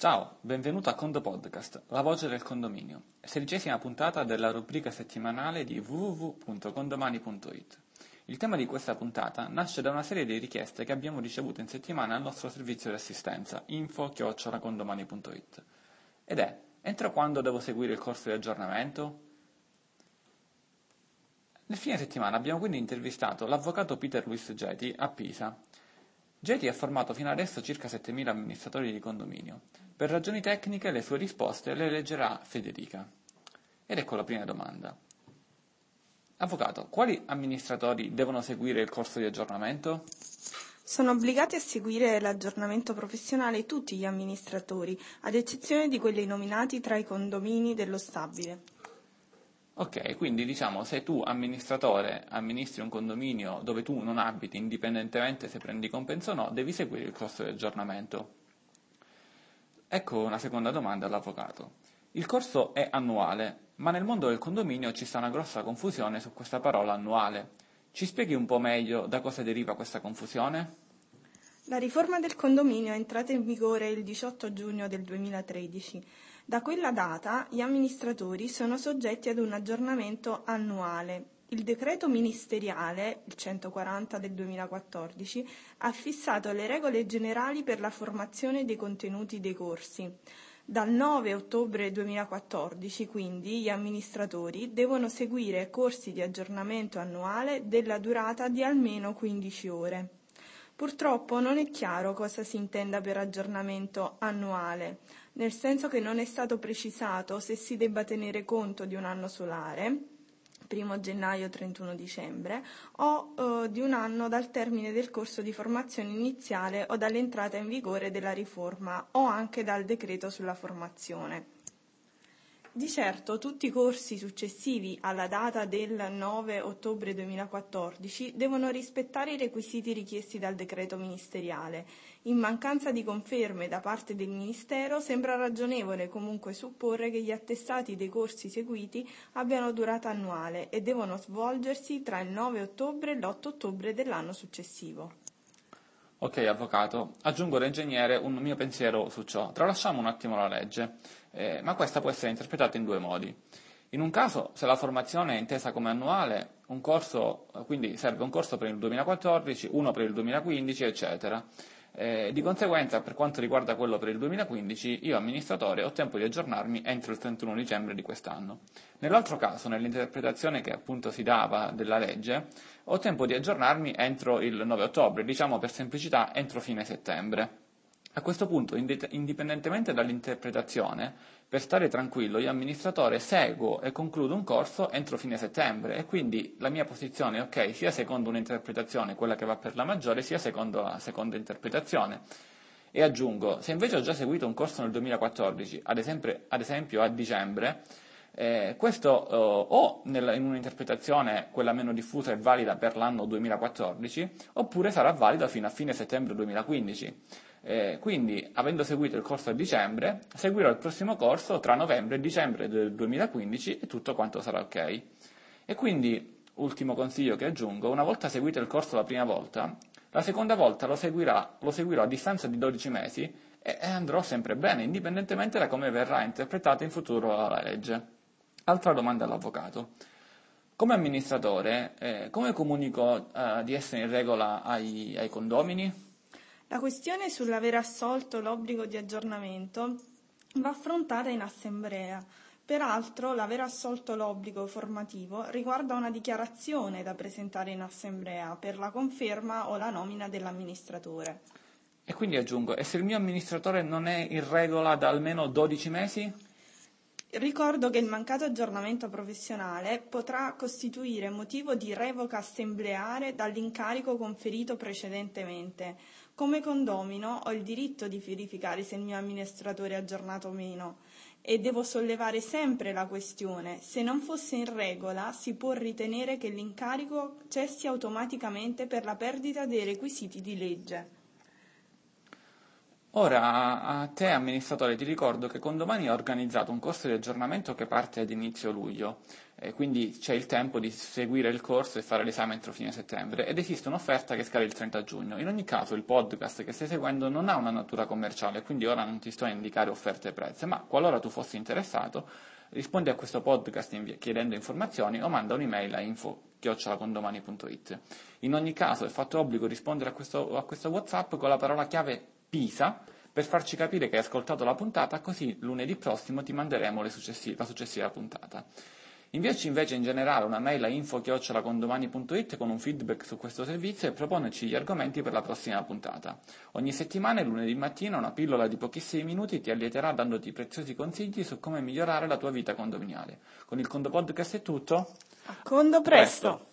Ciao, benvenuto a Condo Podcast, la voce del condominio, sedicesima puntata della rubrica settimanale di www.condomani.it. Il tema di questa puntata nasce da una serie di richieste che abbiamo ricevuto in settimana al nostro servizio di assistenza info-condomani.it ed è entro quando devo seguire il corso di aggiornamento? Nel fine settimana abbiamo quindi intervistato l'avvocato Peter Luis Geti a Pisa Getty ha formato fino adesso circa 7.000 amministratori di condominio. Per ragioni tecniche le sue risposte le leggerà Federica. Ed ecco la prima domanda. Avvocato, quali amministratori devono seguire il corso di aggiornamento? Sono obbligati a seguire l'aggiornamento professionale tutti gli amministratori, ad eccezione di quelli nominati tra i condomini dello stabile. Ok, quindi diciamo se tu amministratore amministri un condominio dove tu non abiti, indipendentemente se prendi compenso o no, devi seguire il corso di aggiornamento. Ecco una seconda domanda all'avvocato. Il corso è annuale, ma nel mondo del condominio ci sta una grossa confusione su questa parola annuale. Ci spieghi un po' meglio da cosa deriva questa confusione? La riforma del condominio è entrata in vigore il 18 giugno del 2013 da quella data gli amministratori sono soggetti ad un aggiornamento annuale. Il decreto ministeriale, il 140 del 2014, ha fissato le regole generali per la formazione dei contenuti dei corsi. Dal 9 ottobre 2014, quindi, gli amministratori devono seguire corsi di aggiornamento annuale della durata di almeno 15 ore. Purtroppo non è chiaro cosa si intenda per aggiornamento annuale nel senso che non è stato precisato se si debba tenere conto di un anno solare, 1 gennaio 31 dicembre, o eh, di un anno dal termine del corso di formazione iniziale o dall'entrata in vigore della riforma o anche dal decreto sulla formazione. Di certo tutti i corsi successivi alla data del 9 ottobre 2014 devono rispettare i requisiti richiesti dal decreto ministeriale. In mancanza di conferme da parte del Ministero sembra ragionevole comunque supporre che gli attestati dei corsi seguiti abbiano durata annuale e devono svolgersi tra il 9 ottobre e l'8 ottobre dell'anno successivo. Ok, avvocato, aggiungo da ingegnere un mio pensiero su ciò. Tralasciamo un attimo la legge, eh, ma questa può essere interpretata in due modi. In un caso, se la formazione è intesa come annuale, corso, quindi serve un corso per il 2014, uno per il 2015, eccetera. Eh, di conseguenza, per quanto riguarda quello per il 2015, io amministratore ho tempo di aggiornarmi entro il 31 dicembre di quest'anno. Nell'altro caso, nell'interpretazione che appunto si dava della legge, ho tempo di aggiornarmi entro il 9 ottobre, diciamo per semplicità entro fine settembre. A questo punto, indipendentemente dall'interpretazione, per stare tranquillo, io amministratore seguo e concludo un corso entro fine settembre e quindi la mia posizione è ok sia secondo un'interpretazione, quella che va per la maggiore, sia secondo la seconda interpretazione. E aggiungo, se invece ho già seguito un corso nel 2014, ad esempio, ad esempio a dicembre, eh, questo eh, o nella, in un'interpretazione quella meno diffusa è valida per l'anno 2014, oppure sarà valida fino a fine settembre 2015. Eh, quindi, avendo seguito il corso a dicembre, seguirò il prossimo corso tra novembre e dicembre del 2015 e tutto quanto sarà ok. E quindi, ultimo consiglio che aggiungo, una volta seguito il corso la prima volta, la seconda volta lo, seguirà, lo seguirò a distanza di 12 mesi e, e andrò sempre bene, indipendentemente da come verrà interpretata in futuro la legge. Altra domanda all'avvocato. Come amministratore, eh, come comunico eh, di essere in regola ai, ai condomini? La questione sull'aver assolto l'obbligo di aggiornamento va affrontata in assemblea. Peraltro, l'aver assolto l'obbligo formativo riguarda una dichiarazione da presentare in assemblea per la conferma o la nomina dell'amministratore. E quindi aggiungo, e se il mio amministratore non è in regola da almeno 12 mesi? Ricordo che il mancato aggiornamento professionale potrà costituire motivo di revoca assembleare dall'incarico conferito precedentemente. Come condomino ho il diritto di verificare se il mio amministratore è aggiornato o meno e devo sollevare sempre la questione. Se non fosse in regola, si può ritenere che l'incarico cessi automaticamente per la perdita dei requisiti di legge. Ora, a te amministratore ti ricordo che Condomani ha organizzato un corso di aggiornamento che parte ad inizio luglio quindi c'è il tempo di seguire il corso e fare l'esame entro fine settembre ed esiste un'offerta che scade il 30 giugno. In ogni caso il podcast che stai seguendo non ha una natura commerciale, quindi ora non ti sto a indicare offerte e prezzi, ma qualora tu fossi interessato rispondi a questo podcast chiedendo informazioni o manda un'email a info-condomani.it. In ogni caso è fatto obbligo rispondere a questo, a questo WhatsApp con la parola chiave PISA per farci capire che hai ascoltato la puntata, così lunedì prossimo ti manderemo la successiva puntata. Inviaci invece in generale una mail a info-condomani.it con un feedback su questo servizio e proponeci gli argomenti per la prossima puntata. Ogni settimana, lunedì mattina, una pillola di pochissimi minuti ti allieterà dandoti preziosi consigli su come migliorare la tua vita condominiale. Con il Condo Podcast è tutto. A Condo presto. presto.